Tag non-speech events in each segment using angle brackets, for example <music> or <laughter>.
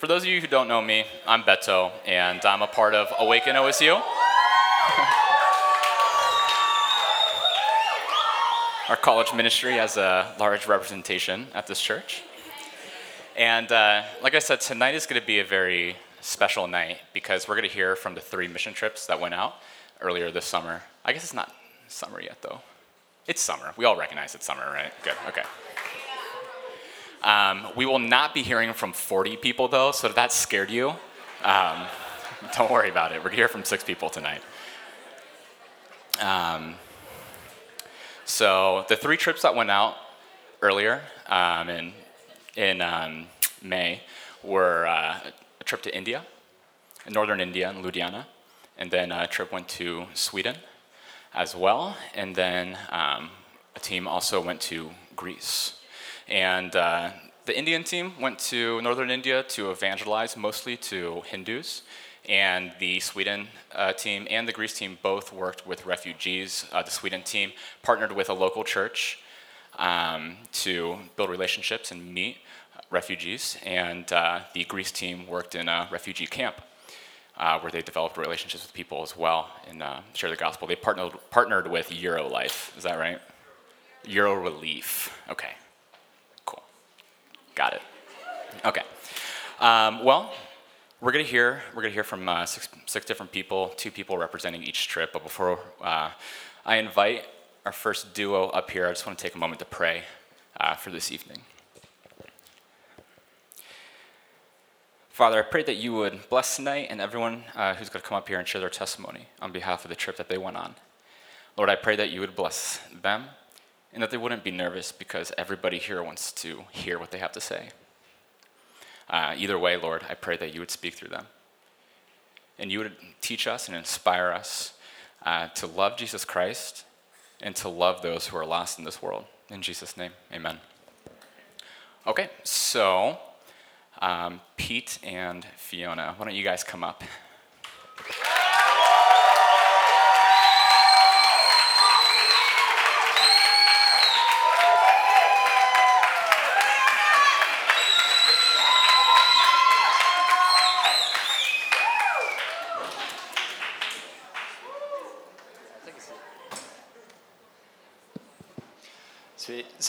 For those of you who don't know me, I'm Beto, and I'm a part of Awaken OSU. <laughs> Our college ministry has a large representation at this church. And uh, like I said, tonight is going to be a very special night because we're going to hear from the three mission trips that went out earlier this summer. I guess it's not summer yet, though. It's summer. We all recognize it's summer, right? Good, okay. Um, we will not be hearing from 40 people, though, so if that scared you, um, <laughs> don't worry about it. We're hear from six people tonight. Um, so the three trips that went out earlier um, in, in um, May were uh, a trip to India, northern India in Ludhiana, and then a trip went to Sweden as well, and then um, a team also went to Greece. And uh, the Indian team went to northern India to evangelize mostly to Hindus. And the Sweden uh, team and the Greece team both worked with refugees. Uh, the Sweden team partnered with a local church um, to build relationships and meet refugees. And uh, the Greece team worked in a refugee camp. Uh, where they developed relationships with people as well and uh, share the gospel. They partnered, partnered with Eurolife, is that right? Euro Relief. Okay, Got it. Okay. Um, well, we're gonna hear we're gonna hear from uh, six, six different people, two people representing each trip. But before uh, I invite our first duo up here, I just want to take a moment to pray uh, for this evening. Father, I pray that you would bless tonight and everyone uh, who's going to come up here and share their testimony on behalf of the trip that they went on. Lord, I pray that you would bless them and that they wouldn't be nervous because everybody here wants to hear what they have to say. Uh, either way, Lord, I pray that you would speak through them. And you would teach us and inspire us uh, to love Jesus Christ and to love those who are lost in this world. In Jesus' name, amen. Okay, so um, Pete and Fiona, why don't you guys come up?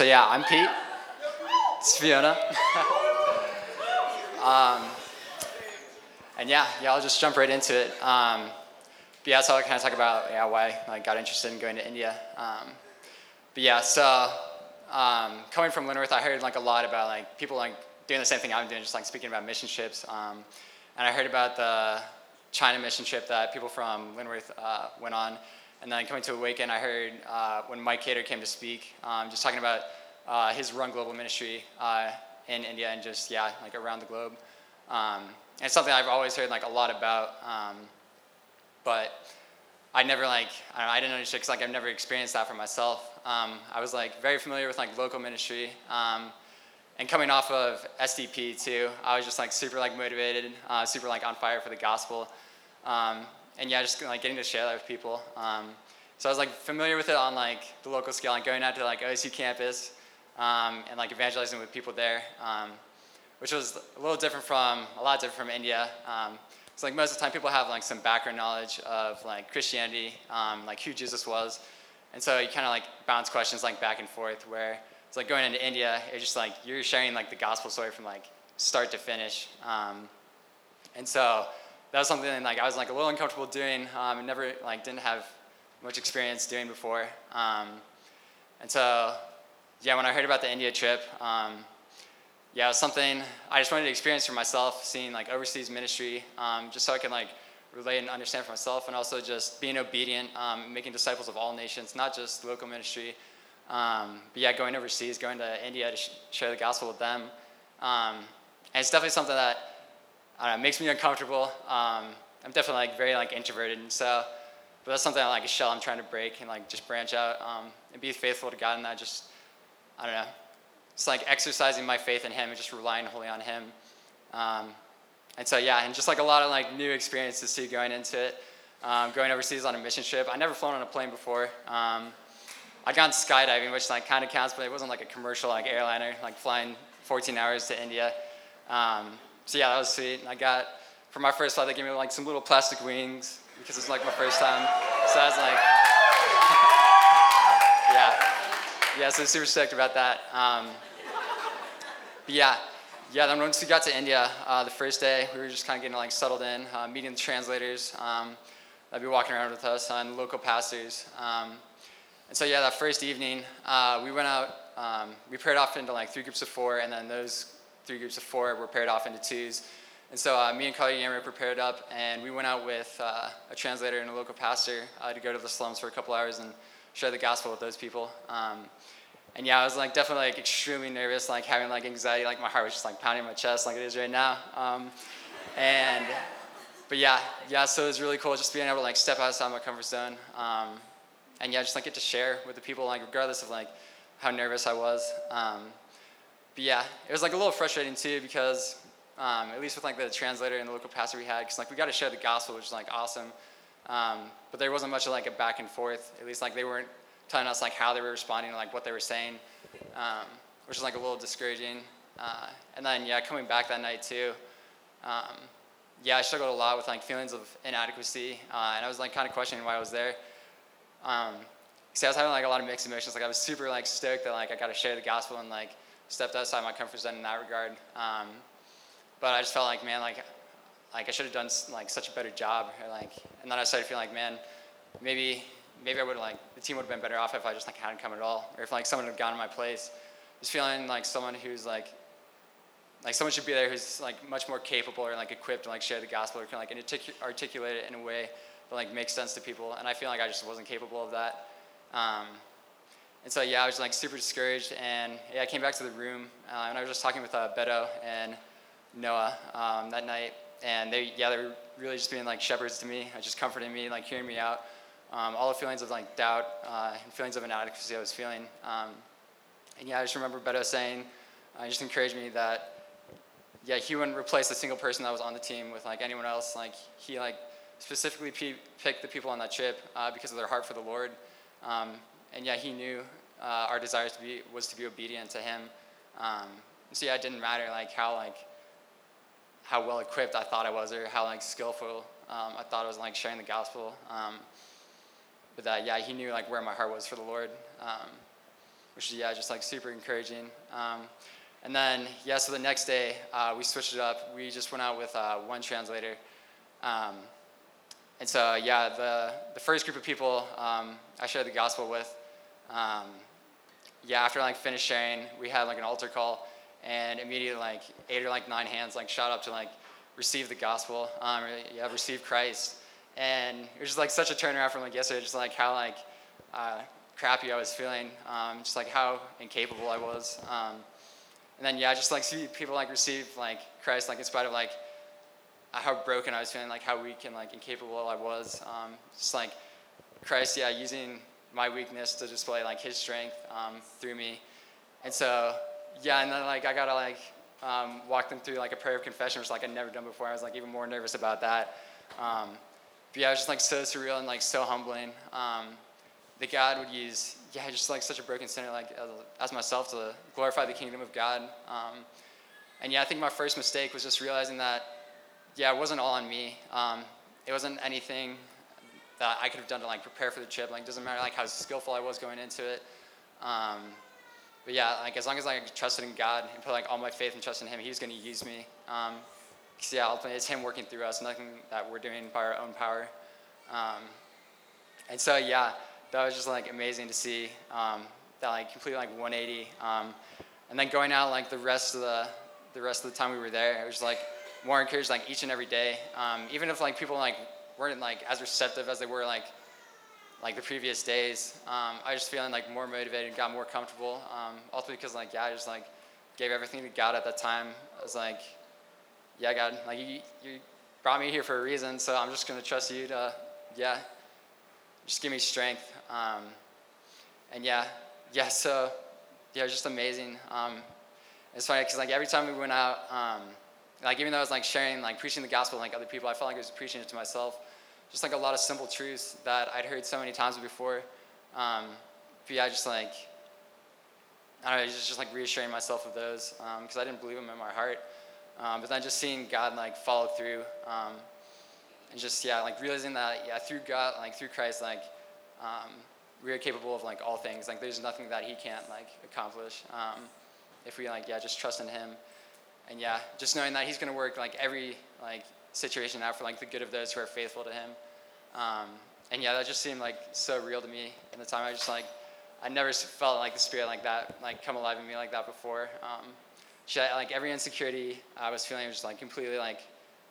So yeah, I'm Pete. It's Fiona. <laughs> um, and yeah, yeah, I'll just jump right into it. Um, but yeah, so I'll kind of talk about yeah why I got interested in going to India. Um, but yeah, so um, coming from Linworth, I heard like a lot about like people like doing the same thing I'm doing, just like speaking about mission trips. Um, and I heard about the China mission trip that people from Linworth uh, went on. And then coming to Awaken, I heard uh, when Mike Cater came to speak, um, just talking about uh, his Run Global ministry uh, in India and just, yeah, like around the globe. Um, and it's something I've always heard like a lot about, um, but I never like, I, know, I didn't understand because like I've never experienced that for myself. Um, I was like very familiar with like local ministry. Um, and coming off of SDP too, I was just like super like motivated, uh, super like on fire for the gospel. Um, and yeah, just like getting to share that with people. Um, so I was like familiar with it on like the local scale, like going out to like OSU campus um, and like evangelizing with people there, um, which was a little different from a lot different from India. Um, so like most of the time, people have like some background knowledge of like Christianity, um, like who Jesus was, and so you kind of like bounce questions like back and forth. Where it's like going into India, it's just like you're sharing like the gospel story from like start to finish, um, and so that was something like I was like a little uncomfortable doing. Um, and never like didn't have much experience doing before. Um, and so, yeah, when I heard about the India trip, um, yeah, it was something I just wanted to experience for myself, seeing like overseas ministry, um, just so I can like relate and understand for myself, and also just being obedient, um, making disciples of all nations, not just local ministry. Um, but yeah, going overseas, going to India to sh- share the gospel with them. and it's definitely something that I don't know, it makes me uncomfortable. Um, I'm definitely like very like introverted, and so, but that's something I like a shell I'm trying to break and like just branch out um, and be faithful to God. And that just, I don't know, it's like exercising my faith in Him and just relying wholly on Him. Um, and so yeah, and just like a lot of like new experiences too going into it. Um, going overseas on a mission trip. I never flown on a plane before. Um, I'd gone skydiving, which like kind of counts, but it wasn't like a commercial like airliner, like flying 14 hours to India. Um, so yeah, that was sweet. And I got for my first flight, they gave me like some little plastic wings because it's like my first time. So I was like, <laughs> yeah, yeah. So super stoked about that. Um, but yeah, yeah. Then once we got to India, uh, the first day, we were just kind of getting like settled in, uh, meeting the translators. Um, that'd be walking around with us and local pastors. Um, and so yeah, that first evening, uh, we went out. Um, we paired off into like three groups of four, and then those three groups of four were paired off into twos. And so uh, me and Kali Yammer prepared up, and we went out with uh, a translator and a local pastor uh, to go to the slums for a couple hours and share the gospel with those people. Um, and yeah, I was like definitely like extremely nervous, like having like anxiety, like my heart was just like pounding my chest like it is right now. Um, and but yeah, yeah, so it was really cool just being able to like step outside my comfort zone. Um, and yeah, just like get to share with the people, like regardless of like how nervous I was. Um, but yeah, it was like a little frustrating too because um, at least with like the translator and the local pastor we had, because like we got to share the gospel, which is like awesome. Um, but there wasn't much of like a back and forth. At least like they weren't telling us like how they were responding, like what they were saying, um, which is like a little discouraging. Uh, and then yeah, coming back that night too. Um, yeah, I struggled a lot with like feelings of inadequacy, uh, and I was like kind of questioning why I was there. Um, so I was having like a lot of mixed emotions. Like I was super like stoked that like I got to share the gospel and like stepped outside my comfort zone in that regard. Um, but I just felt like, man, like, like I should have done like such a better job. Or, like, and then I started feeling like, man, maybe, maybe I would like the team would have been better off if I just like hadn't come at all, or if like someone had gone in my place. Just feeling like someone who's like, like someone should be there who's like much more capable or like equipped to like share the gospel or can like articulate it in a way that like makes sense to people. And I feel like I just wasn't capable of that. Um, and so yeah, I was like super discouraged, and yeah, I came back to the room, uh, and I was just talking with uh, Beto and Noah um, that night, and they yeah they were really just being like shepherds to me, just comforting me, like hearing me out, um, all the feelings of like doubt uh, and feelings of inadequacy I was feeling, um, and yeah, I just remember Beto saying, uh, just encouraged me that yeah he wouldn't replace a single person that was on the team with like anyone else, like he like specifically p- picked the people on that trip uh, because of their heart for the Lord. Um, and yeah, he knew uh, our desires to be was to be obedient to him. Um, so yeah, it didn't matter like how like how well equipped I thought I was or how like skillful um, I thought I was like sharing the gospel. Um, but that yeah, he knew like where my heart was for the Lord, um, which is yeah, just like super encouraging. Um, and then yeah, so the next day uh, we switched it up. We just went out with uh, one translator. Um, and so, yeah, the, the first group of people I shared the gospel with, um, yeah, after like finished sharing, we had like an altar call, and immediately like eight or like nine hands like shot up to like receive the gospel, um, yeah, receive Christ, and it was just like such a turnaround from like yesterday, just like how like uh, crappy I was feeling, um, just like how incapable I was, um, and then yeah, just like see people like receive like Christ, like in spite of like how broken I was feeling, like how weak and like incapable I was. Um, just like Christ, yeah, using my weakness to display like His strength um, through me. And so, yeah, and then like I gotta like um, walk them through like a prayer of confession, which like I'd never done before. I was like even more nervous about that. Um, but yeah, it was just like so surreal and like so humbling. Um, that God would use, yeah, just like such a broken sinner like as, as myself to glorify the kingdom of God. Um, and yeah, I think my first mistake was just realizing that yeah, it wasn't all on me. Um, it wasn't anything that I could have done to like prepare for the trip. Like, doesn't matter like how skillful I was going into it. Um, but yeah, like as long as I trusted in God and put like all my faith and trust in Him, He's going to use me. Um, cause yeah, ultimately it's Him working through us, nothing that we're doing by our own power. Um, and so yeah, that was just like amazing to see um, that like completely like 180. Um, and then going out like the rest of the the rest of the time we were there, it was like more encouraged like each and every day. Um, even if like people like weren't like as receptive as they were like like the previous days, um, I just feeling like more motivated and got more comfortable. Um, ultimately because like yeah, I just like gave everything to God at that time. I was like, yeah, God, like you, you brought me here for a reason, so I'm just gonna trust you to yeah, just give me strength. Um, and yeah, yeah, so yeah, it was just amazing. Um, it's funny because like every time we went out um, like even though I was like sharing, like preaching the gospel like other people, I felt like I was preaching it to myself. Just like a lot of simple truths that I'd heard so many times before. Um, but yeah, just like I don't know, just, just like reassuring myself of those because um, I didn't believe them in my heart. Um, but then just seeing God like follow through, um, and just yeah, like realizing that yeah, through God, like through Christ, like um, we are capable of like all things. Like there's nothing that He can't like accomplish um, if we like yeah, just trust in Him. And yeah, just knowing that He's gonna work like every like situation out for like the good of those who are faithful to Him. Um, and yeah, that just seemed like so real to me in the time. I just like I never felt like the spirit like that like come alive in me like that before. Um, like every insecurity I was feeling was just like completely like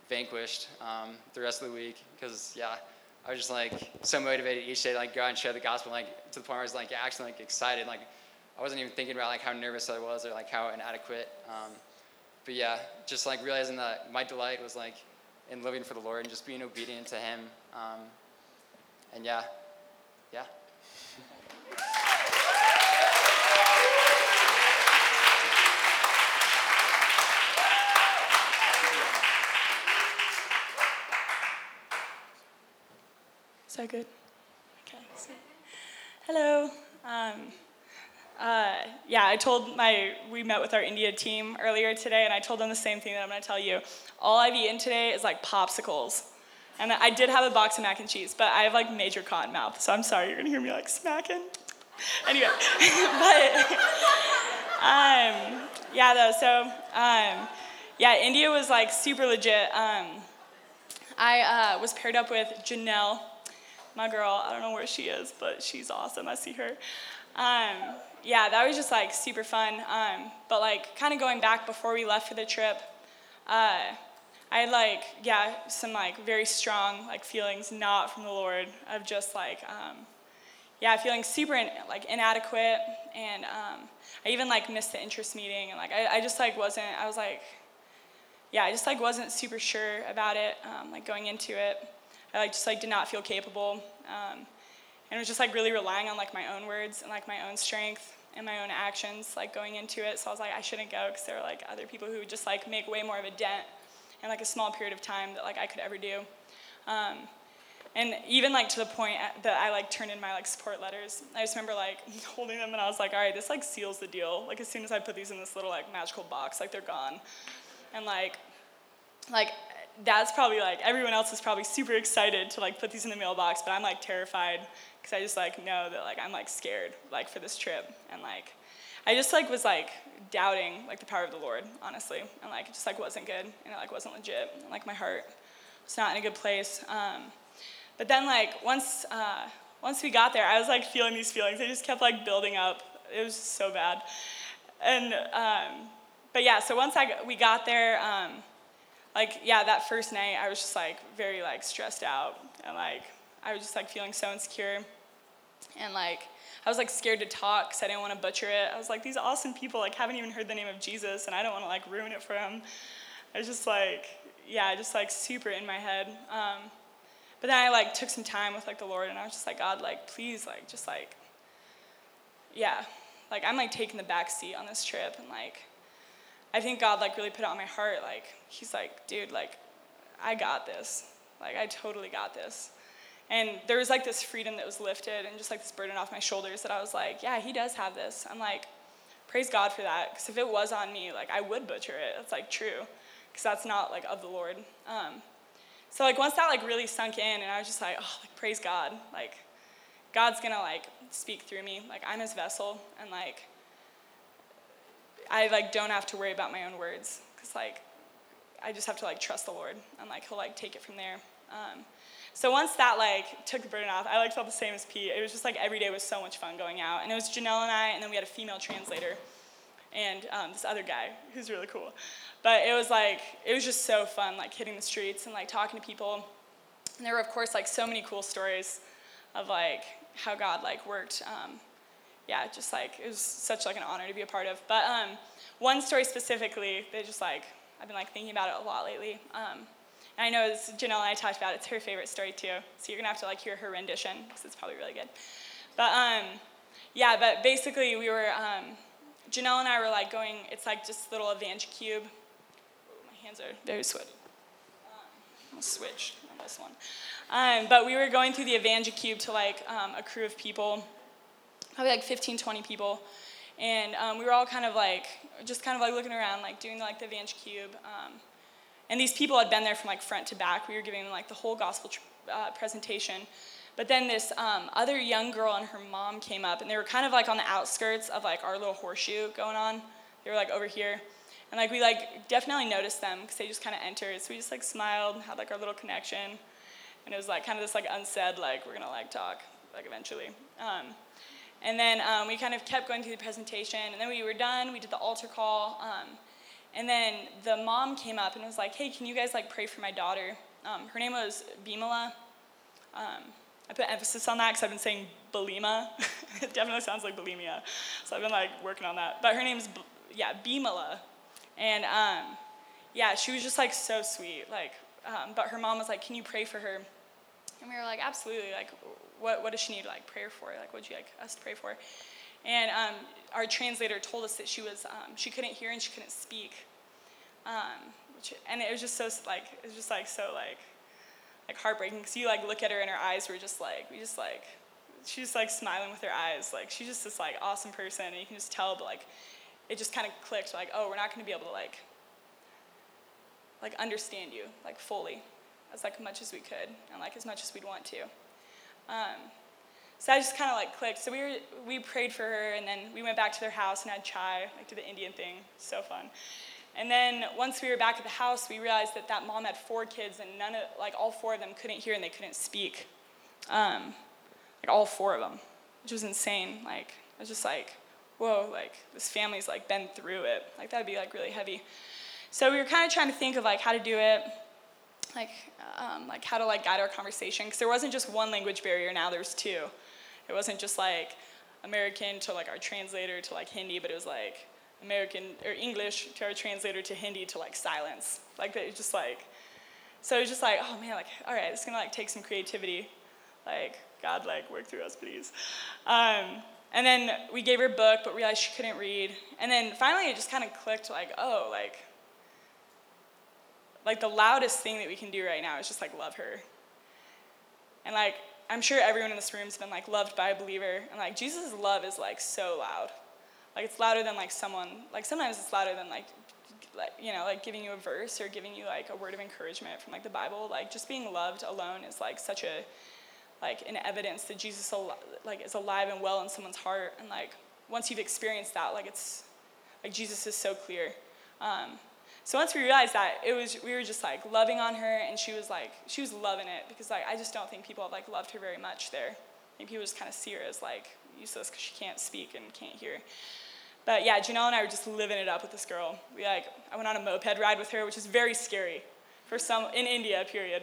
vanquished um, the rest of the week because yeah, I was just like so motivated each day to like go out and share the gospel like to the point where I was like actually like excited like I wasn't even thinking about like how nervous I was or like how inadequate. Um, but yeah, just like realizing that my delight was like in living for the Lord and just being obedient to Him. Um, and yeah, yeah. Is that good? Okay. Hello. Um, uh, yeah, I told my, we met with our India team earlier today, and I told them the same thing that I'm gonna tell you. All I've eaten today is like popsicles. And I did have a box of mac and cheese, but I have like major cotton mouth, so I'm sorry you're gonna hear me like smacking. anyway, <laughs> but um, yeah, though, so um, yeah, India was like super legit. Um, I uh, was paired up with Janelle my girl. I don't know where she is, but she's awesome. I see her. Um, yeah, that was just like super fun. Um, but like kind of going back before we left for the trip, uh, I had like yeah some like very strong like feelings not from the Lord of just like um, yeah feeling super in, like inadequate and um, I even like missed the interest meeting and like I, I just like wasn't I was like yeah I just like wasn't super sure about it um, like going into it. I like just like did not feel capable, um, and was just like really relying on like my own words and like my own strength and my own actions like going into it. So I was like I shouldn't go because there were like other people who would just like make way more of a dent in like a small period of time that like I could ever do. Um, and even like to the point that I like turned in my like support letters. I just remember like <laughs> holding them and I was like, all right, this like seals the deal. Like as soon as I put these in this little like magical box, like they're gone. And like, like that's probably like everyone else is probably super excited to like put these in the mailbox, but I'm like terrified because I just like know that like I'm like scared like for this trip and like I just like was like doubting like the power of the Lord, honestly, and like it just like wasn't good and it like wasn't legit and like my heart was not in a good place. Um, but then like once uh, once we got there, I was like feeling these feelings. They just kept like building up. It was so bad, and um, but yeah. So once I we got there. Um, like yeah that first night i was just like very like stressed out and like i was just like feeling so insecure and like i was like scared to talk because i didn't want to butcher it i was like these awesome people like haven't even heard the name of jesus and i don't want to like ruin it for them i was just like yeah just like super in my head um, but then i like took some time with like the lord and i was just like god like please like just like yeah like i'm like taking the back seat on this trip and like I think God like really put it on my heart. Like He's like, dude, like I got this. Like I totally got this. And there was like this freedom that was lifted and just like this burden off my shoulders that I was like, yeah, He does have this. I'm like, praise God for that. Because if it was on me, like I would butcher it. That's like true. Because that's not like of the Lord. Um, so like once that like really sunk in, and I was just like, oh, like praise God. Like God's gonna like speak through me. Like I'm His vessel, and like I like don't have to worry about my own words because like I just have to like trust the Lord and like He'll like take it from there. Um, so once that like took the burden off, I like felt the same as Pete. It was just like every day was so much fun going out, and it was Janelle and I, and then we had a female translator, and um, this other guy who's really cool. But it was like it was just so fun, like hitting the streets and like talking to people. And there were of course like so many cool stories of like how God like worked um, yeah, just like it was such like an honor to be a part of. But um, one story specifically that just like I've been like thinking about it a lot lately. Um, I know this, Janelle and I talked about it's her favorite story too. So you're gonna have to like hear her rendition because it's probably really good. But um, yeah, but basically we were um, Janelle and I were like going. It's like just little EvangeCube. my hands are very sweaty. Um, I'll switch on this one. Um, but we were going through the EvangeCube to like um, a crew of people probably like 15, 20 people. and um, we were all kind of like just kind of like looking around, like doing like the Vanch Cube. And these people had been there from like front to back. We were giving them like the whole gospel tr- uh, presentation. But then this um, other young girl and her mom came up, and they were kind of like on the outskirts of like our little horseshoe going on. They were like over here, and like we like definitely noticed them because they just kind of entered. So we just like smiled, and had like our little connection, and it was like kind of this like unsaid like we're gonna like talk like eventually. Um, and then um, we kind of kept going through the presentation, and then we were done. We did the altar call, um, and then the mom came up and was like, "Hey, can you guys like pray for my daughter?" Um, her name was Bimala. Um, I put emphasis on that because I've been saying bulima. <laughs> it definitely sounds like bulimia, so I've been like working on that. But her name's yeah Bimala, and um, yeah, she was just like so sweet. Like, um, but her mom was like, "Can you pray for her?" And we were like, "Absolutely." Like, what what does she need like prayer for? Like, what would you like us to pray for? And um, our translator told us that she was um, she couldn't hear and she couldn't speak, um, which, and it was just so like it was just like so like like heartbreaking. Because you like look at her and her eyes were just like we just like she's like smiling with her eyes. Like she's just this like awesome person. And you can just tell but like it just kind of clicked. Like oh we're not going to be able to like like understand you like fully as like much as we could and like as much as we'd want to. Um, so I just kind of like clicked. So we were we prayed for her, and then we went back to their house and had chai, like to the Indian thing. So fun. And then once we were back at the house, we realized that that mom had four kids, and none of like all four of them couldn't hear and they couldn't speak. Um, like all four of them, which was insane. Like I was just like, whoa, like this family's like been through it. Like that'd be like really heavy. So we were kind of trying to think of like how to do it like um, like how to like guide our conversation because there wasn't just one language barrier now there's two it wasn't just like american to like our translator to like hindi but it was like american or english to our translator to hindi to like silence. Like it just like so it was just like oh man like all right it's gonna like take some creativity. Like god like work through us please. Um, and then we gave her a book but realized she couldn't read. And then finally it just kind of clicked like oh like like the loudest thing that we can do right now is just like love her. And like I'm sure everyone in this room's been like loved by a believer and like Jesus' love is like so loud. Like it's louder than like someone like sometimes it's louder than like like you know like giving you a verse or giving you like a word of encouragement from like the Bible. Like just being loved alone is like such a like an evidence that Jesus al- like is alive and well in someone's heart and like once you've experienced that like it's like Jesus is so clear. Um, so once we realized that, it was we were just like loving on her, and she was like she was loving it because like I just don't think people have like loved her very much there. I think people just kind of see her as like useless because she can't speak and can't hear. But yeah, Janelle and I were just living it up with this girl. We like I went on a moped ride with her, which is very scary for some in India, period.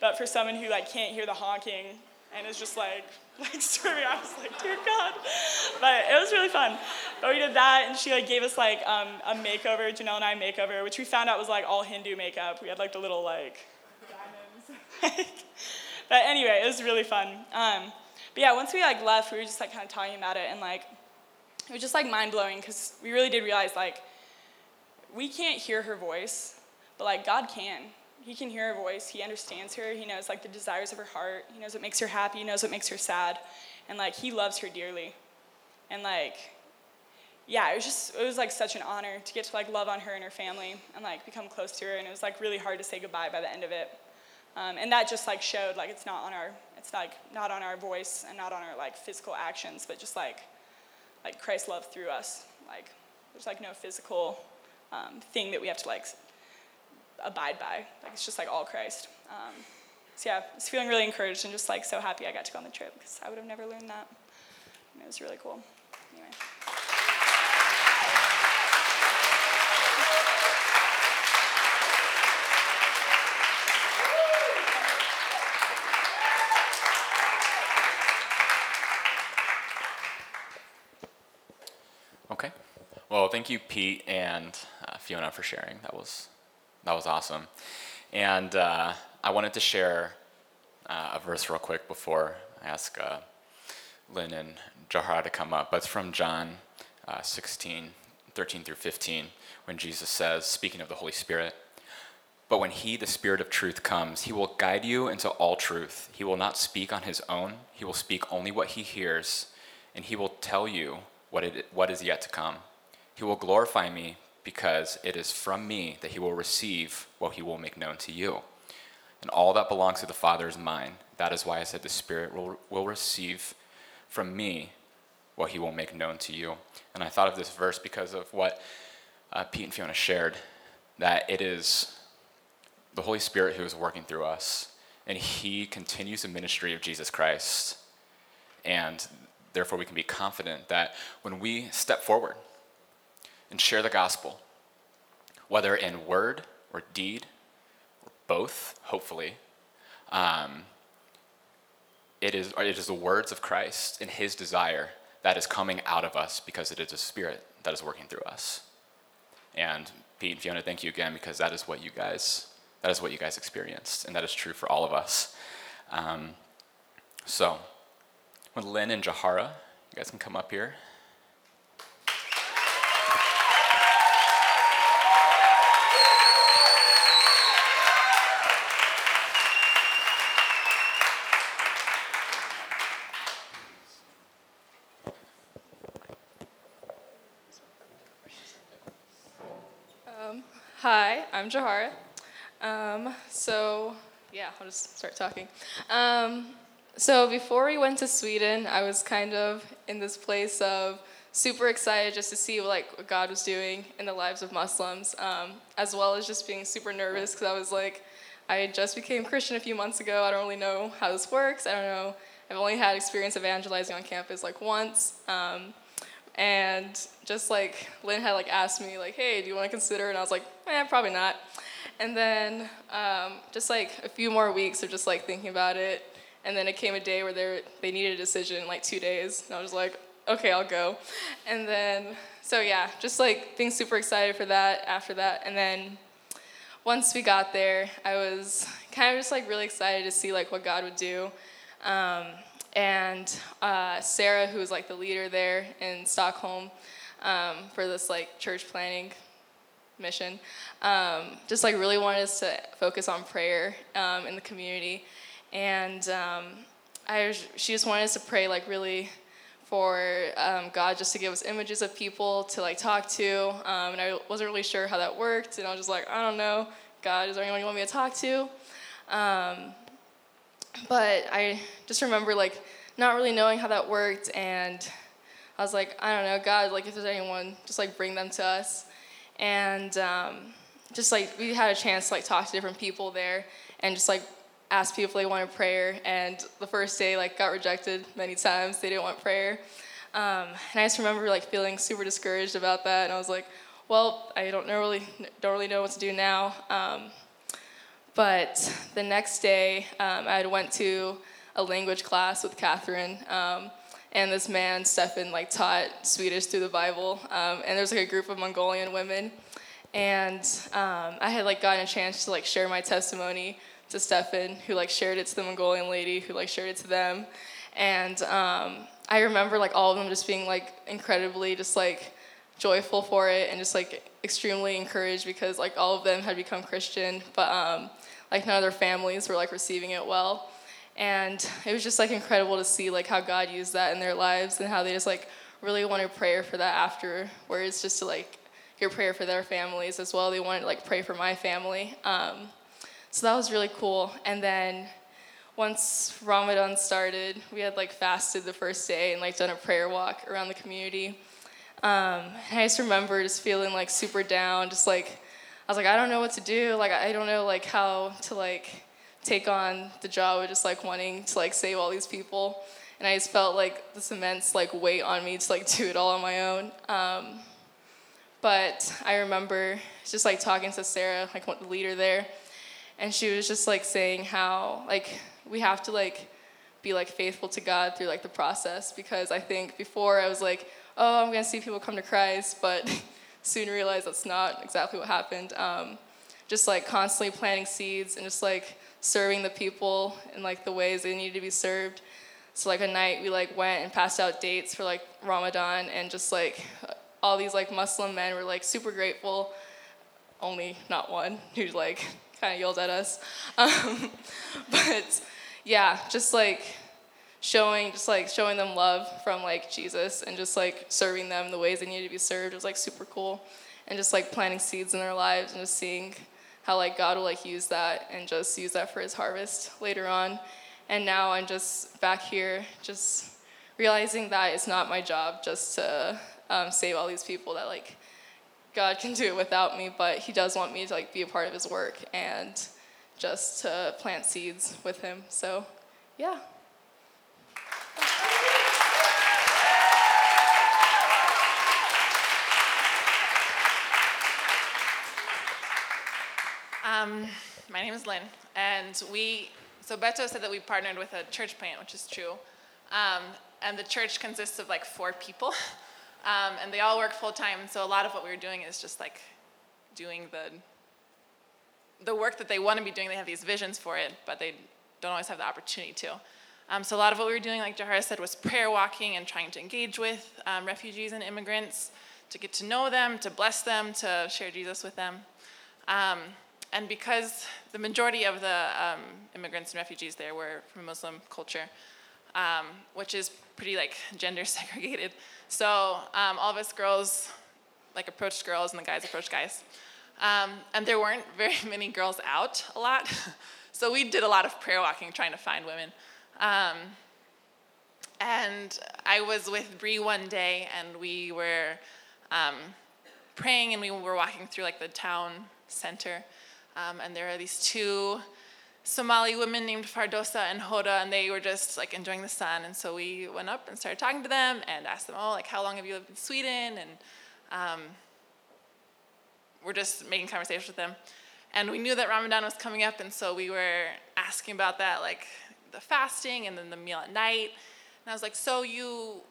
But for someone who like can't hear the honking and is just like <laughs> like swimming. I was like, dear God. But it was really fun. But we did that, and she like gave us like um, a makeover, Janelle and I makeover, which we found out was like all Hindu makeup. We had like the little like diamonds. <laughs> but anyway, it was really fun. Um, but yeah, once we like left, we were just like kind of talking about it, and like it was just like mind blowing because we really did realize like we can't hear her voice, but like God can. He can hear her voice. He understands her. He knows like the desires of her heart. He knows what makes her happy. He knows what makes her sad, and like he loves her dearly. And like, yeah, it was just it was like such an honor to get to like love on her and her family and like become close to her. And it was like really hard to say goodbye by the end of it. Um, and that just like showed like it's not on our it's like not on our voice and not on our like physical actions, but just like like Christ's love through us. Like there's like no physical um, thing that we have to like abide by. Like it's just like all Christ. Um, so yeah, I was feeling really encouraged and just like so happy I got to go on the trip because I would have never learned that. And it was really cool. Anyway. Okay. Well, thank you, Pete and uh, Fiona, for sharing. That was that was awesome. And uh, I wanted to share uh, a verse real quick before I ask uh, Lynn and Jahara to come up. But it's from John uh, 16, 13 through 15, when Jesus says, speaking of the Holy Spirit, but when he, the Spirit of truth, comes, he will guide you into all truth. He will not speak on his own, he will speak only what he hears, and he will tell you what, it, what is yet to come. He will glorify me because it is from me that he will receive what he will make known to you. And all that belongs to the Father is mine. That is why I said the Spirit will, will receive from me what he will make known to you. And I thought of this verse because of what uh, Pete and Fiona shared that it is the Holy Spirit who is working through us, and he continues the ministry of Jesus Christ. And therefore, we can be confident that when we step forward and share the gospel, whether in word or deed, or both, hopefully, um, it, is, it is the words of Christ and his desire that is coming out of us because it is a Spirit that is working through us. And Pete and Fiona, thank you again because that is what you guys that is what you guys experienced, and that is true for all of us. Um, so, with Lynn and Jahara, you guys can come up here. Hi, Jahara. Um, so, yeah, I'll just start talking. Um, so, before we went to Sweden, I was kind of in this place of super excited just to see like what God was doing in the lives of Muslims, um, as well as just being super nervous because I was like, I just became Christian a few months ago. I don't really know how this works. I don't know. I've only had experience evangelizing on campus like once. Um, and just like Lynn had like asked me like, hey, do you want to consider? And I was like, eh, probably not. And then um, just like a few more weeks of just like thinking about it. And then it came a day where they they needed a decision in like two days. And I was like, okay, I'll go. And then, so yeah, just like being super excited for that after that. And then once we got there, I was kind of just like really excited to see like what God would do. Um, and uh, Sarah, who was like the leader there in Stockholm um, for this like church planting mission, um, just like really wanted us to focus on prayer um, in the community, and um, I she just wanted us to pray like really for um, God just to give us images of people to like talk to, um, and I wasn't really sure how that worked, and I was just like, I don't know, God, is there anyone you want me to talk to? but I just remember like not really knowing how that worked, and I was like, I don't know, God, like if there's anyone, just like bring them to us, and um, just like we had a chance to like talk to different people there, and just like ask people if they wanted prayer, and the first day like got rejected many times. They didn't want prayer, um, and I just remember like feeling super discouraged about that, and I was like, well, I don't know really don't really know what to do now. Um, but the next day, um, I went to a language class with Catherine, um, and this man, Stefan, like taught Swedish through the Bible. Um, and there was like a group of Mongolian women, and um, I had like gotten a chance to like share my testimony to Stefan, who like shared it to the Mongolian lady, who like shared it to them, and um, I remember like all of them just being like incredibly just like joyful for it and just like extremely encouraged because like all of them had become Christian, but um, like none of their families were like receiving it well and it was just like incredible to see like how god used that in their lives and how they just like really wanted prayer for that afterwards just to like hear prayer for their families as well. They wanted to like pray for my family. Um, so that was really cool. And then once ramadan started we had like fasted the first day and like done a prayer walk around the community. Um, and i just remember just feeling like super down just like I was like, I don't know what to do. Like, I don't know like how to like take on the job of just like wanting to like save all these people. And I just felt like this immense like weight on me to like do it all on my own. Um, but I remember just like talking to Sarah, like the leader there, and she was just like saying how like we have to like be like faithful to God through like the process because I think before I was like, oh, I'm gonna see people come to Christ, <laughs> but soon realized that's not exactly what happened. Um, just like constantly planting seeds and just like serving the people in like the ways they need to be served. So like a night we like went and passed out dates for like Ramadan and just like all these like Muslim men were like super grateful. Only not one who like kind of yelled at us. <laughs> Um, but yeah, just like showing just like showing them love from like Jesus and just like serving them the ways they needed to be served was like super cool and just like planting seeds in their lives and just seeing how like God will like use that and just use that for his harvest later on. And now I'm just back here just realizing that it's not my job just to um, save all these people that like God can do it without me, but he does want me to like be a part of his work and just to plant seeds with him. So, yeah. Um, my name is Lynn, and we, so Beto said that we partnered with a church plant, which is true. Um, and the church consists of like four people, <laughs> um, and they all work full time. So a lot of what we were doing is just like doing the the work that they want to be doing. They have these visions for it, but they don't always have the opportunity to. Um, so a lot of what we were doing, like Jahara said, was prayer walking and trying to engage with um, refugees and immigrants, to get to know them, to bless them, to share Jesus with them. Um, and because the majority of the um, immigrants and refugees there were from Muslim culture, um, which is pretty like gender <laughs> segregated, so um, all of us girls like approached girls and the guys approached guys. Um, and there weren't <laughs> very many girls out a lot. <laughs> so we did a lot of prayer walking trying to find women. Um, and I was with Bree one day and we were praying and we were walking through like the town center. Um, and there are these two Somali women named Fardosa and Hoda, and they were just like enjoying the sun. And so we went up and started talking to them and asked them, oh, like, how long have you lived in Sweden? And um, we're just making conversation with them. And we knew that Ramadan was coming up, and so we were asking about that, like the fasting and then the meal at night. And I was like, so you,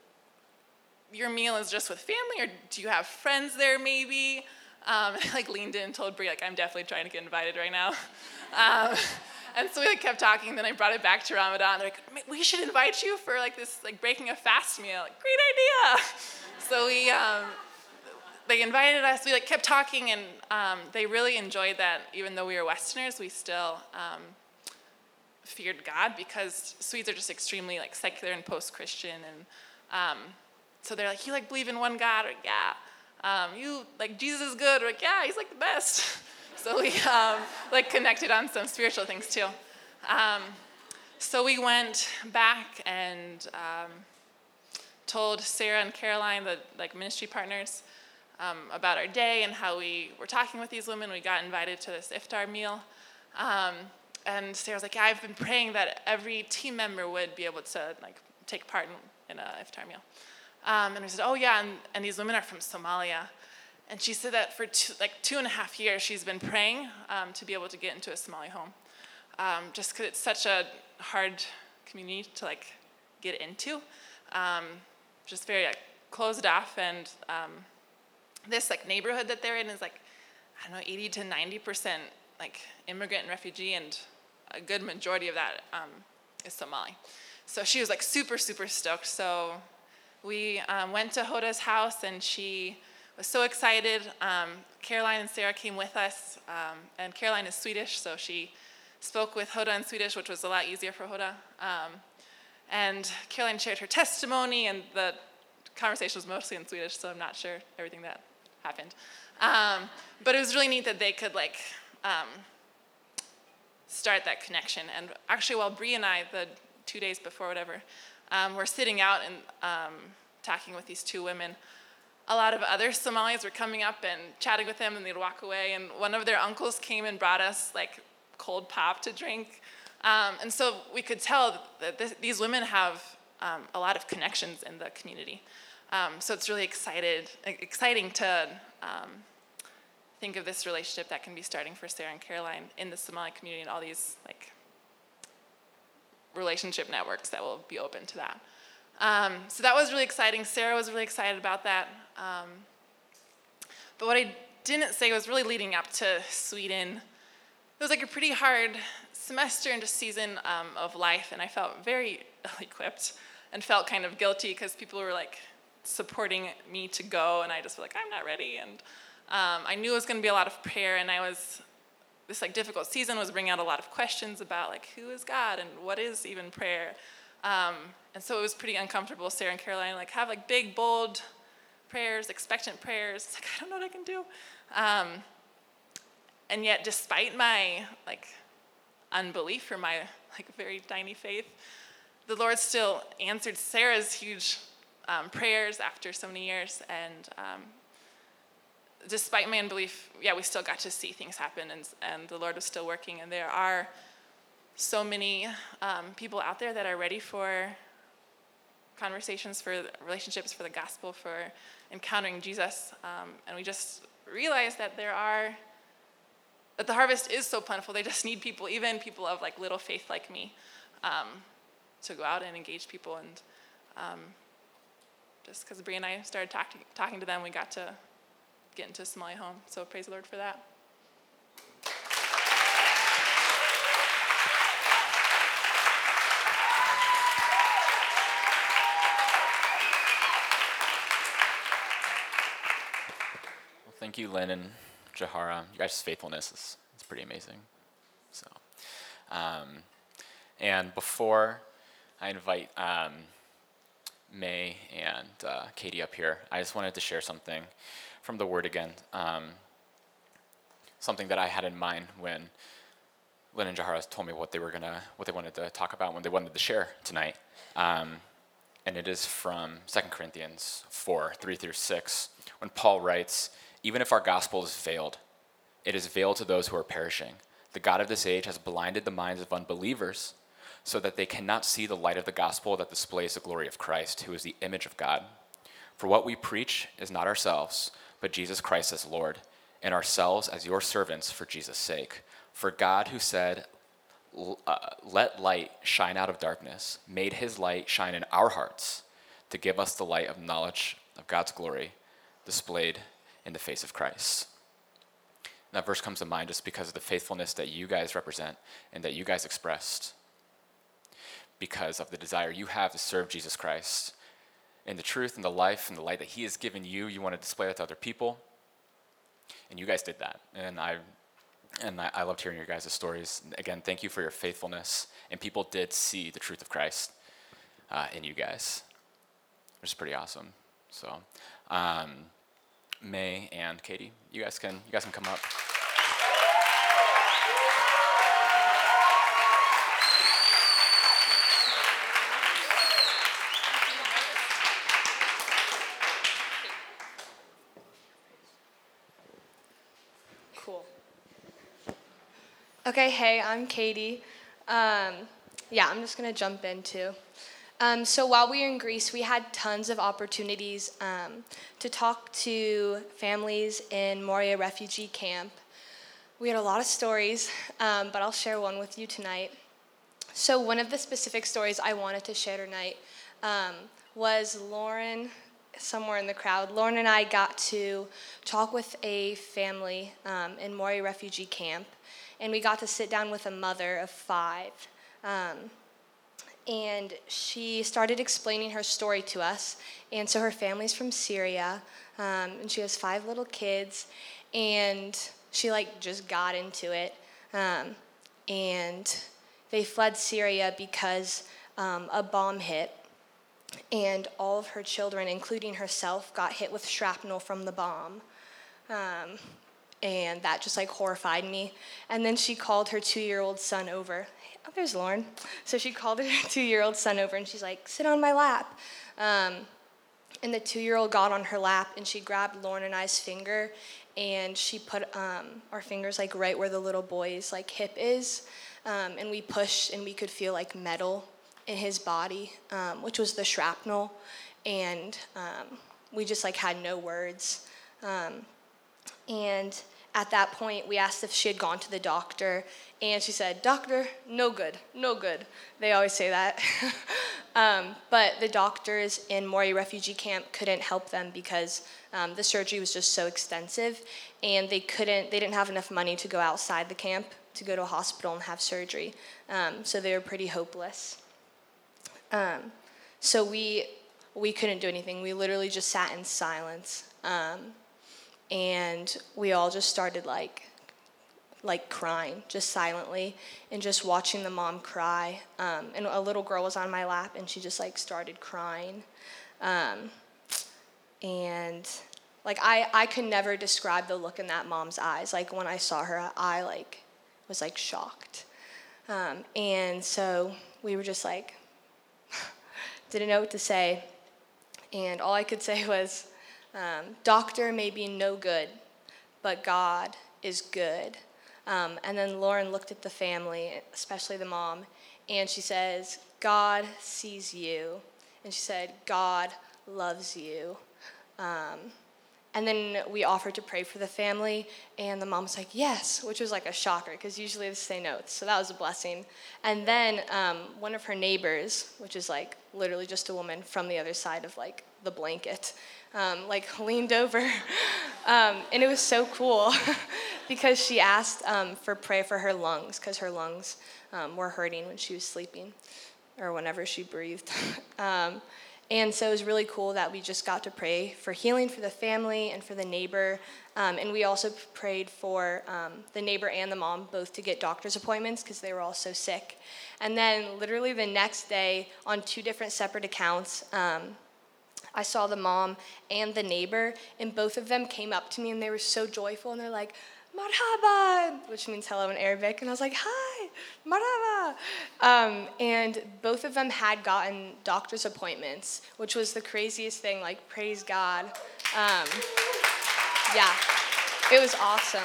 your meal is just with family, or do you have friends there maybe? Um, <laughs> like leaned in and told Bree, like, I'm definitely trying to get invited right now. <laughs> Um, and so we like kept talking. Then I brought it back to Ramadan. They're like, we should invite you for like this like breaking a fast meal. Like, great idea. <laughs> So we um, they invited us. We like kept talking, and um, they really enjoyed that. Even though we were Westerners, we still um, feared God because Swedes are just extremely like secular and post-Christian, and um, so they're like, "You like believe in one God?" Or yeah. Um, you like Jesus is good? Or like yeah, he's like the best. <laughs> so we um, like connected on some spiritual things too. Um, so we went back and told Sarah and Caroline, the like ministry partners, um, about our day and how we were talking with these women. We got invited to this iftar meal. Um, and Sarah was like, yeah, I've been praying that every team member would be able to like take part in, in a iftar meal. Um, and we said, oh yeah, and, and, these women are from Somalia. And she said that for two, like two and a half years, she's been praying um, to be able to get into a Somali home. Um, just because it's such a hard community to like get into. Um, just very like, closed off and this like neighborhood that they're in is like I don't know 80 to 90 percent like immigrant and refugee, and a good majority of that um, is Somali. So she was like super super stoked. So we um, went to Hoda's house, and she was so excited. Um, Caroline and Sarah came with us, um, and Caroline is Swedish, so she spoke with Hoda in Swedish, which was a lot easier for Hoda. Um, and Caroline shared her testimony, and the conversation was mostly in Swedish, so I'm not sure everything that happened. Um, but it was really neat that they could like um, start that connection. And actually, while Bree and I, the two days before, whatever, um, were sitting out and um, talking with these two women, a lot of other Somalis were coming up and chatting with them, and they'd walk away. And one of their uncles came and brought us like cold pop to drink. Um, and so we could tell that this, these women have um, a lot of connections in the community. Um, so it's really excited, exciting to um, think of this relationship that can be starting for Sarah and Caroline in the Somali community and all these like relationship networks that will be open to that. Um, so that was really exciting. Sarah was really excited about that. Um, but what I didn't say was really leading up to Sweden. It was like a pretty hard semester and just season um, of life, and I felt very <laughs> ill-equipped and felt kind of guilty because people were like supporting me to go, and I just felt like I'm not ready. And um, I knew it was going to be a lot of prayer, and I was this like difficult season was bringing out a lot of questions about like who is God and what is even prayer. Um, and so it was pretty uncomfortable. Sarah and Caroline like have like big, bold prayers, expectant prayers. It's like I don't know what I can do. Um, and yet, despite my like unbelief or my like very tiny faith, the Lord still answered Sarah's huge um, prayers after so many years. And um, despite my unbelief, yeah, we still got to see things happen, and and the Lord was still working. And there are so many um, people out there that are ready for conversations, for relationships, for the gospel, for encountering Jesus. Um, and we just realize that there are, that the harvest is so plentiful. They just need people, even people of like little faith like me, um, to go out and engage people. And um, just because Bree and I started talk talking to them, we got to get into Somalia home. So praise the Lord for that. Well, Thank you, Lynn and Jahara. You guys' faithfulness is, is pretty amazing. So, um, and before I invite um, May and uh, Katie up here, I just wanted to share something from the Word again. Um, something that I had in mind when Lynn and Jahara told me what they were gonna, what they wanted to talk about, when they wanted to share tonight. Um, and it is from 2 Corinthians 4, 3 through 6, when Paul writes, even if our gospel is veiled, it is veiled to those who are perishing. The God of this age has blinded the minds of unbelievers so that they cannot see the light of the gospel that displays the glory of Christ, who is the image of God. For what we preach is not ourselves, but Jesus Christ as Lord, and ourselves as your servants for Jesus' sake. For God, who said, uh, Let light shine out of darkness, made his light shine in our hearts to give us the light of knowledge of God's glory displayed in the face of Christ. that verse comes to mind just because of the faithfulness that you guys represent and that you guys expressed, because of the desire you have to serve Jesus Christ in the truth and the life and the light that He has given you. You want to display that to other people, and you guys did that. And I and I, I loved hearing your guys' stories. Again, thank you for your faithfulness. And people did see the truth of Christ uh, in you guys, which is pretty awesome. So. Um, May and Katie. You guys can you guys can come up. Cool. Okay, hey, I'm Katie. Um, yeah, I'm just gonna jump into. Um, so while we were in Greece, we had tons of opportunities um, to talk to families in Moria refugee camp. We had a lot of stories, um, but I'll share one with you tonight. So one of the specific stories I wanted to share tonight um, was Lauren, somewhere in the crowd. Lauren and I got to talk with a family um, in Moria refugee camp, and we got to sit down with a mother of five. Um, and she started explaining her story to us. And so her family's from Syria, um, and she has five little kids, and she like just got into it. Um, and they fled Syria because um, a bomb hit, and all of her children, including herself, got hit with shrapnel from the bomb. And that just like horrified me. And then she called her two year old son over oh, there's Lauren. So she called her <laughs> two year old son over and she's like, sit on my lap. Um, and the two year old got on her lap and she grabbed Lauren and I's finger and she put um, our fingers like right where the little boy's like hip is. Um, and we pushed and we could feel like metal in his body, um, which was the shrapnel. And um, we just like had no words. Um, and at that point, we asked if she had gone to the doctor, and she said, Doctor, no good, no good. They always say that. <laughs> um, but the doctors in Moria refugee camp couldn't help them because um, the surgery was just so extensive, and they couldn't, they didn't have enough money to go outside the camp to go to a hospital and have surgery. Um, so they were pretty hopeless. Um, so we, we couldn't do anything. We literally just sat in silence. And we all just started like like crying, just silently, and just watching the mom cry. Um, and a little girl was on my lap, and she just like started crying. Um, and like I, I could never describe the look in that mom's eyes. Like when I saw her, I like was like shocked. Um, and so we were just like, <laughs> didn't know what to say. And all I could say <laughs> was, um, Doctor may be no good, but God is good. Um, and then Lauren looked at the family, especially the mom, and she says, God sees you. And she said, God loves you. Um, and then we offered to pray for the family, and the mom was like, yes, which was like a shocker because usually they say no. So that was a blessing. And then um, one of her neighbors, which is like literally just a woman from the other side of like the blanket, um, like leaned over. <laughs> um, and it was so cool <laughs> because she asked um, for prayer for her lungs because her lungs um, were hurting when she was sleeping or whenever she breathed. <laughs> Um, and so it was really cool that we just got to pray for healing for the family and for the neighbor. Um, and we also prayed for the neighbor and the mom both to get doctor's appointments because they were all so sick. And then, literally, the next day, on two different separate accounts, I saw the mom and the neighbor, and both of them came up to me and they were so joyful and they're like, marhaba, which means hello in Arabic. And I was like, hi, marhaba. Um, and both of them had gotten doctor's appointments, which was the craziest thing. Like, praise God. Um, yeah, it was awesome.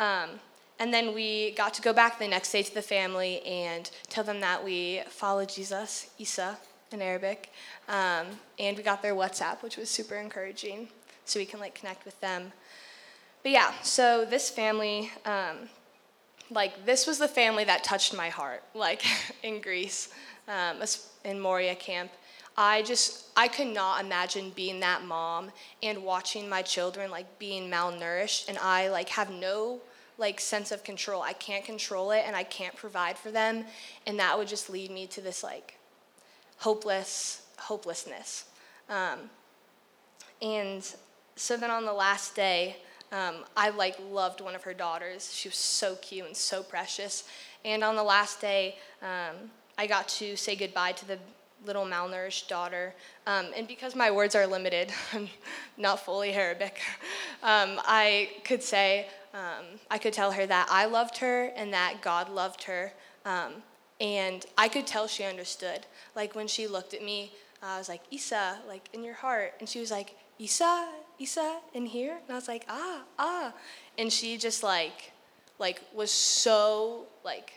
Um, and then we got to go back the next day to the family and tell them that we follow Jesus, Isa in Arabic. Um, and we got their WhatsApp, which was super encouraging, so we can like connect with them. But yeah, so this family, um, like this was the family that touched my heart, like <laughs> in Greece, um, in Moria camp. I just I could not imagine being that mom and watching my children like being malnourished and I like have no like sense of control. I can't control it and I can't provide for them and that would just lead me to this like hopeless hopelessness. Um, and so then on the last day, um, I like loved one of her daughters. She was so cute and so precious. And on the last day, um, I got to say goodbye to the little malnourished daughter. Um, and because my words are limited, <laughs> not fully Arabic, <laughs> um, I could say, um, I could tell her that I loved her and that God loved her. And I could tell she understood. Like when she looked at me, uh, I was like, Isa, like in your heart. And she was like, Isa, Isa, in here? And I was like, ah, ah. And she just like, like was so like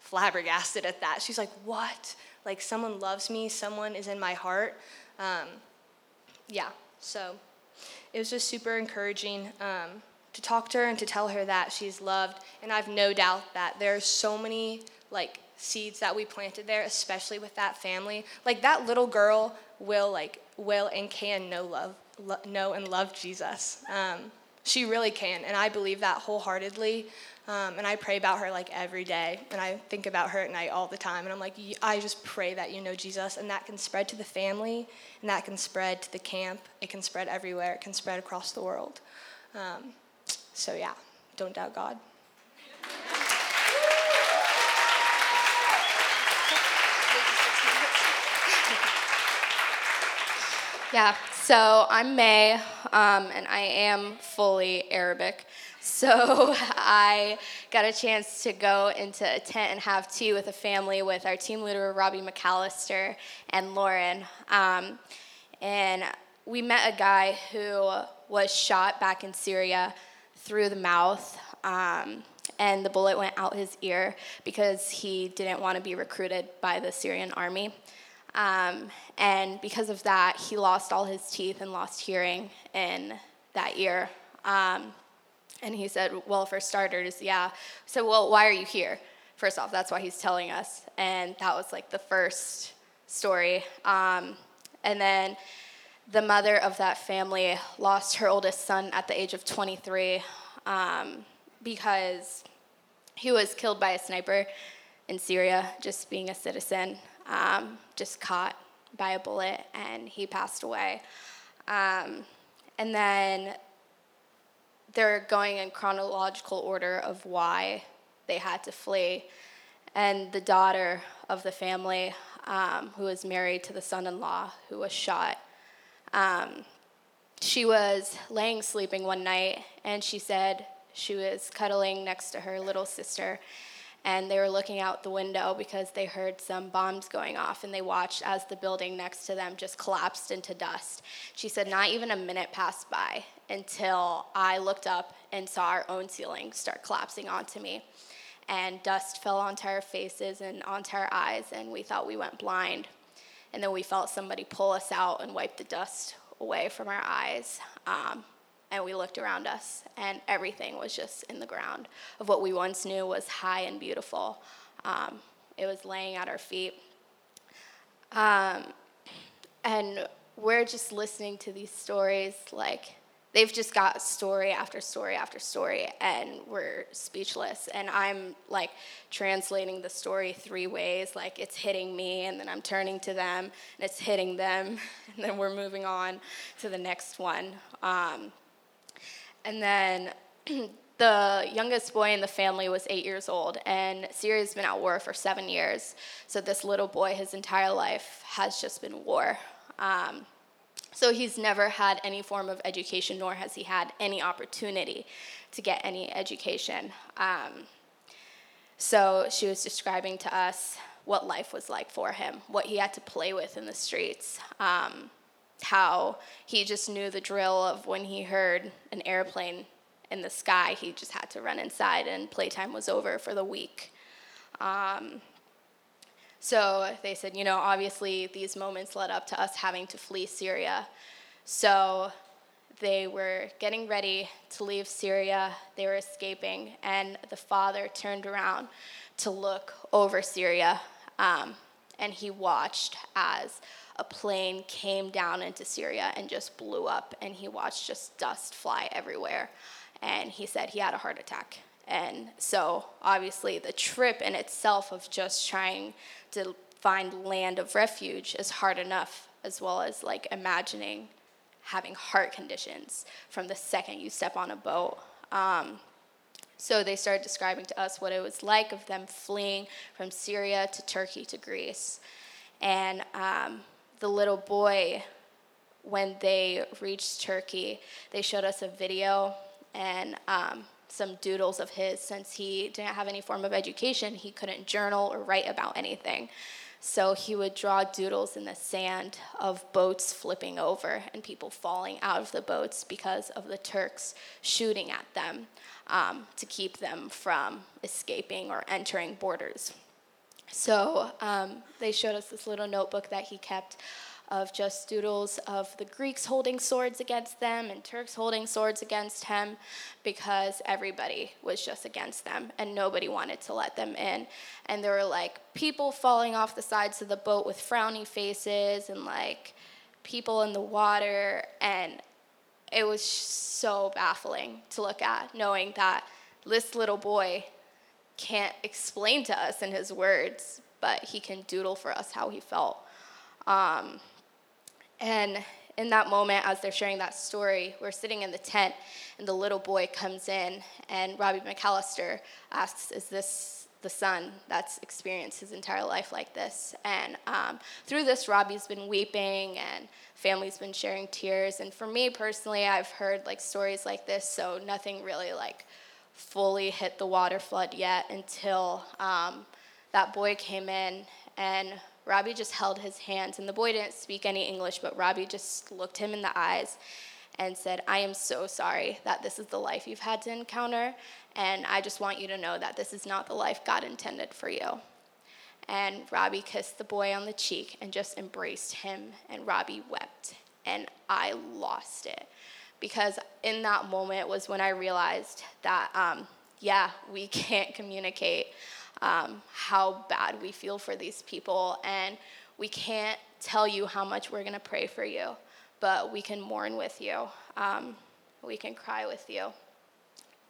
flabbergasted at that. She's like, what? Like someone loves me, someone is in my heart. Um, yeah, so it was just super encouraging um, to talk to her and to tell her that she's loved. And I've no doubt that there are so many like seeds that we planted there, especially with that family. Like that little girl will like will and can know love, lo- know and love Jesus. Um, she really can, and I believe that wholeheartedly. Um, and I pray about her like every day, and I think about her at night all the time. And I'm like, I just pray that you know Jesus, and that can spread to the family, and that can spread to the camp. It can spread everywhere. It can spread across the world. Um, so yeah, don't doubt God. Yeah, so I'm May, um, and I am fully Arabic. <laughs> So I got a chance to go into a tent and have tea with a family with our team leader, Robbie McAllister, and Lauren. Um, and we met a guy who was shot back in Syria through the mouth. Um, and the bullet went out his ear because he didn't want to be recruited by the Syrian army. Um, and because of that, he lost all his teeth and lost hearing in that year. Um, and he said, Well, for starters, yeah. So, well, why are you here? First off, that's why he's telling us. And that was like the first story. Um, and then the mother of that family lost her oldest son at the age of 23 um, because he was killed by a sniper in Syria, just being a citizen um, just caught by a bullet and he passed away. Um, and then they're going in chronological order of why they had to flee. And the daughter of the family, um, who was married to the son in law who was shot, um, she was laying sleeping one night and she said she was cuddling next to her little sister and they were looking out the window because they heard some bombs going off and they watched as the building next to them just collapsed into dust. She said not even a minute passed by until I looked up and saw our own ceiling start collapsing onto me. And dust fell onto our faces and onto our eyes, and we thought we went blind. And then we felt somebody pull us out and wipe the dust away from our eyes. Um, and we looked around us, and everything was just in the ground of what we once knew was high and beautiful. Um, it was laying at our feet. Um, and we're just listening to these stories like they've just got story after story after story and we're speechless and i'm like translating the story three ways like it's hitting me and then i'm turning to them and it's hitting them <laughs> and then we're moving on to the next one um, and then <clears throat> the youngest boy in the family was eight years old, and Syria's been at war for seven years. So this little boy, his entire life, has just been war. Um, so he's never had any form of education, nor has he had any opportunity to get any education. Um, so she was describing to us what life was like for him, what he had to play with in the streets. Um, how he just knew the drill of when he heard an airplane in the sky, he just had to run inside and playtime was over for the week. Um, so they said, you know, obviously these moments led up to us having to flee Syria. So they were getting ready to leave Syria, they were escaping, and the father turned around to look over Syria, um, and he watched as a plane came down into Syria and just blew up, and he watched just dust fly everywhere. And he said he had a heart attack. And so, obviously, the trip in itself of just trying to find land of refuge is hard enough, as well as like imagining having heart conditions from the second you step on a boat. Um, so they started describing to us what it was like of them fleeing from Syria to Turkey to Greece. And um, the little boy, when they reached Turkey, they showed us a video and um, some doodles of his. Since he didn't have any form of education, he couldn't journal or write about anything. So he would draw doodles in the sand of boats flipping over and people falling out of the boats because of the Turks shooting at them um, to keep them from escaping or entering borders. So um, they showed us this little notebook that he kept of just doodles of the Greeks holding swords against them and Turks holding swords against him because everybody was just against them and nobody wanted to let them in. And there were like people falling off the sides of the boat with frowny faces and like people in the water. And it was so baffling to look at, knowing that this little boy can't explain to us in his words, but he can doodle for us how he felt. Um, and in that moment, as they're sharing that story, we're sitting in the tent, and the little boy comes in, and Robbie McAllister asks, Is this the son that's experienced his entire life like this? And um, through this, Robbie's been weeping, and family's been sharing tears. And for me personally, I've heard like stories like this, so nothing really like fully hit the water flood yet until um, that boy came in and Robbie just held his hands. And the boy didn't speak any English, but Robbie just looked him in the eyes and said, I am so sorry that this is the life you've had to encounter. And I just want you to know that this is not the life God intended for you. And Robbie kissed the boy on the cheek and just embraced him, and Robbie wept. And I lost it because in that moment was when I realized that, um, yeah, we <laughs> can't communicate um, how bad we feel for these people, and we can't tell you how much we're going to pray for you, but we can mourn with you. Um, we can cry with you.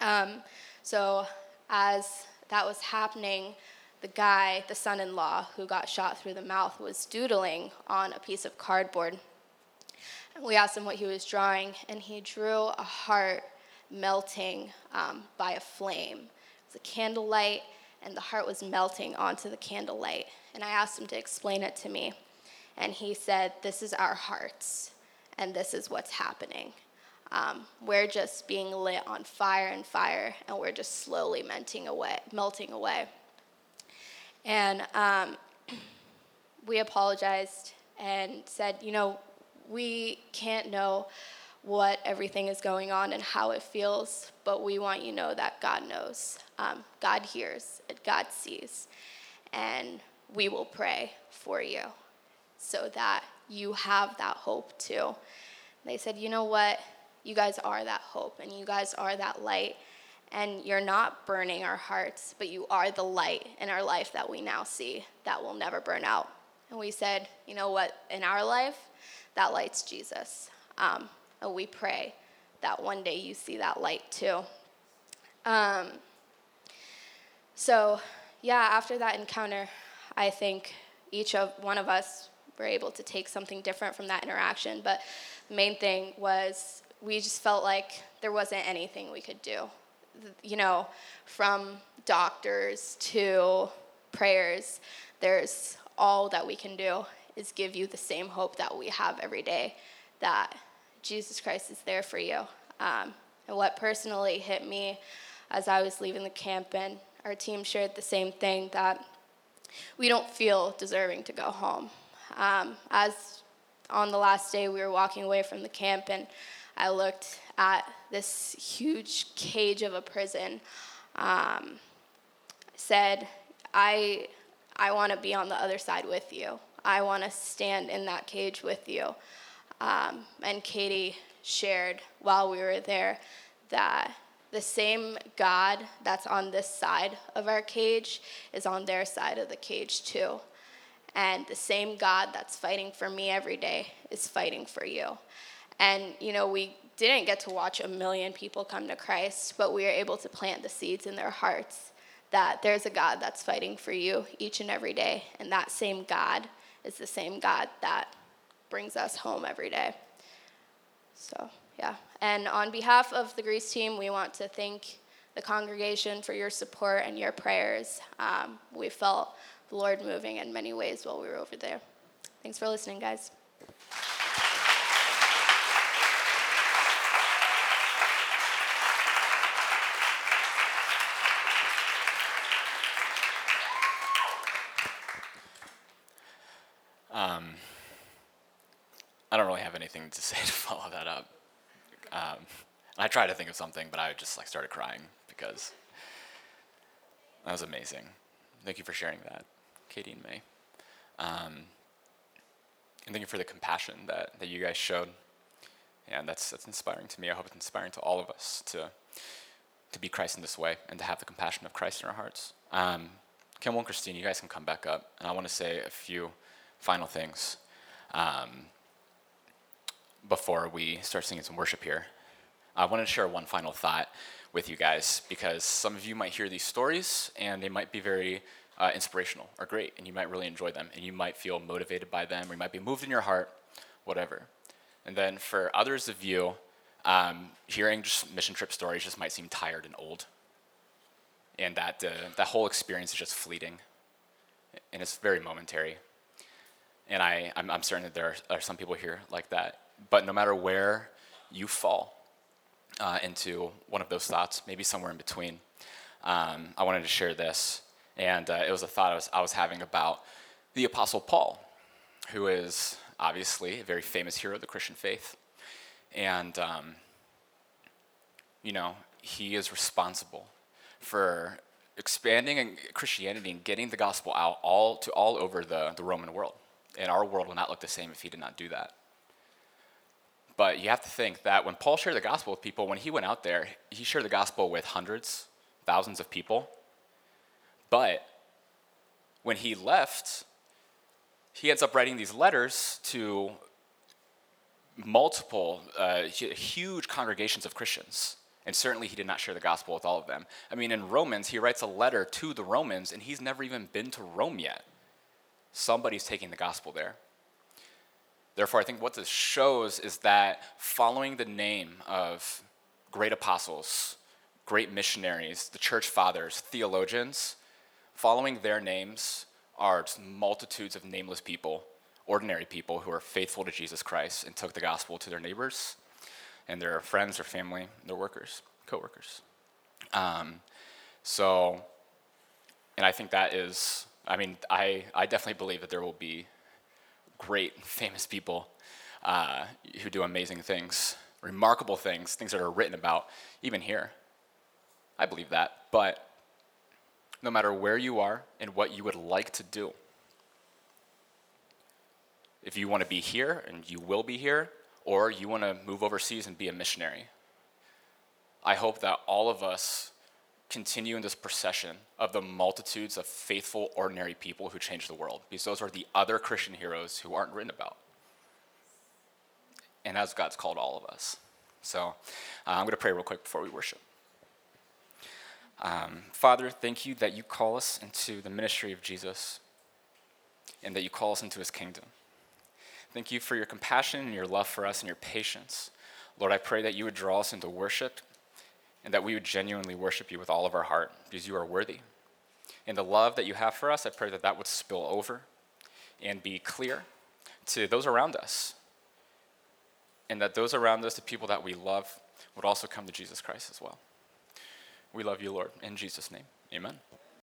Um, so, as that was happening, the guy, the son in law, who got shot through the mouth, was doodling on a piece of cardboard we asked him what he was drawing, and he drew a heart melting um, by a flame. It was a candlelight, and the heart was melting onto the candlelight. And I asked him to explain it to me. And he said, This is our hearts, and this is what's happening. Um, we're just being lit on fire and fire, and we're just slowly melting away. Melting away. And um, <clears throat> we apologized and said, you know, we can't know what everything is going on and how it feels, but we want you to know that God knows. Um, God hears, and God sees, and we will pray for you so that you have that hope too. They said, you know what? You guys are that hope and you guys are that light. And you're not burning our hearts, but you are the light in our life that we now see that will never burn out. And we said, you know what? In our life, that light's Jesus. Um, and we pray that one day you see that light too. Um, so, yeah, after that encounter, I think each of one of us were able to take something different from that interaction. But the main thing was we just felt like there wasn't anything we could do. You know, from doctors to prayers, there's all that we can do is give you the same hope that we have every day that Jesus Christ is there for you. Um, and what personally hit me as I was leaving the camp, and our team shared the same thing that we don't feel deserving to go home. Um, as on the last day, we were walking away from the camp, and I looked at this huge cage of a prison. Um, said, I, I want to be on the other side with you. I want to stand in that cage with you. Um, and Katie shared while we were there that the same God that's on this side of our cage is on their side of the cage too. And the same God that's fighting for me every day is fighting for you. And, you know, we didn't get to watch a million people come to Christ, but we were able to plant the seeds in their hearts that there's a God that's fighting for you each and every day. And that same God is the same God that brings us home every day. So, yeah. And on behalf of the Greece team, we want to thank the congregation for your support and your prayers. Um, we felt the Lord moving in many ways while we were over there. Thanks for listening, guys. I don't really have anything to <laughs> say to follow that up. Um, I tried to think of something, but I just like started crying because that was amazing. Thank you for sharing that, Katie and May. Um, and thank you for the compassion that, that you guys showed. And that's, that's inspiring to me. I hope it's inspiring to all of us to, to be Christ in this way and to have the compassion of Christ in our hearts. Um, Kim and Christine, you guys can come back up. And I want to say a few final things um, before we start singing some worship here. I wanted to share one final thought with you guys because some of you might hear these stories and they might be very uh, inspirational or great, and you might really enjoy them, and you might feel motivated by them, or you might be moved in your heart, whatever. And then for others of you, um, hearing just mission trip stories just might seem tired and old, and that uh, that whole experience is just fleeting, and it's very momentary. And I, I'm, I'm certain that there are, are, some people here like that. But no matter where you fall uh, into one of those thoughts, maybe somewhere in between, um, I wanted to share this. And uh, it was a thought I was, I was having about the Apostle Paul, who is obviously a very famous hero of the Christian faith. And, um, you know, he is responsible for expanding Christianity and getting the gospel out all to all over the, the Roman world and our world will not look the same if he did not do that. But you have to think that when Paul shared the gospel with people, when he went out there, he shared the gospel with hundreds, thousands of people. But when he left, he ends up writing these letters to multiple, uh, huge congregations of Christians. And certainly he did not share the gospel with all of them. I mean, in Romans, he writes a letter to the Romans, and he's never even been to Rome yet somebody's taking the gospel there. Therefore, I think what this shows is that following the name of great apostles, great missionaries, the church fathers, theologians, following their names are multitudes of nameless people, ordinary people who are faithful to Jesus Christ and took the gospel to their neighbors and their friends, their family, their workers, co-workers. Um, so, and I think that is, I mean, I, I definitely believe that there will be great, famous people uh, who do amazing things, remarkable things, things that are written about, even here. I believe that. But no matter where you are and what you would like to do, if you want to be here and you will be here, or you want to move overseas and be a missionary, I hope that all of us continue in this procession of the multitudes of faithful, ordinary people who change the world, because those are the other Christian heroes who aren't written about. And as God's called all of us. So uh, I'm going to pray real quick before we worship. Um, Father, thank you that you call us into the ministry of Jesus and that you call us into his kingdom. Thank you for your compassion and your love for us and your patience. Lord, I pray that you would draw us into worship and that we would genuinely worship you with all of our heart because you are worthy. And the love that you have for us, I pray that that would spill over and be clear to those around us. And that those around us, the people that we love, would also come to Jesus Christ as well. We love you, Lord. In Jesus' name, amen.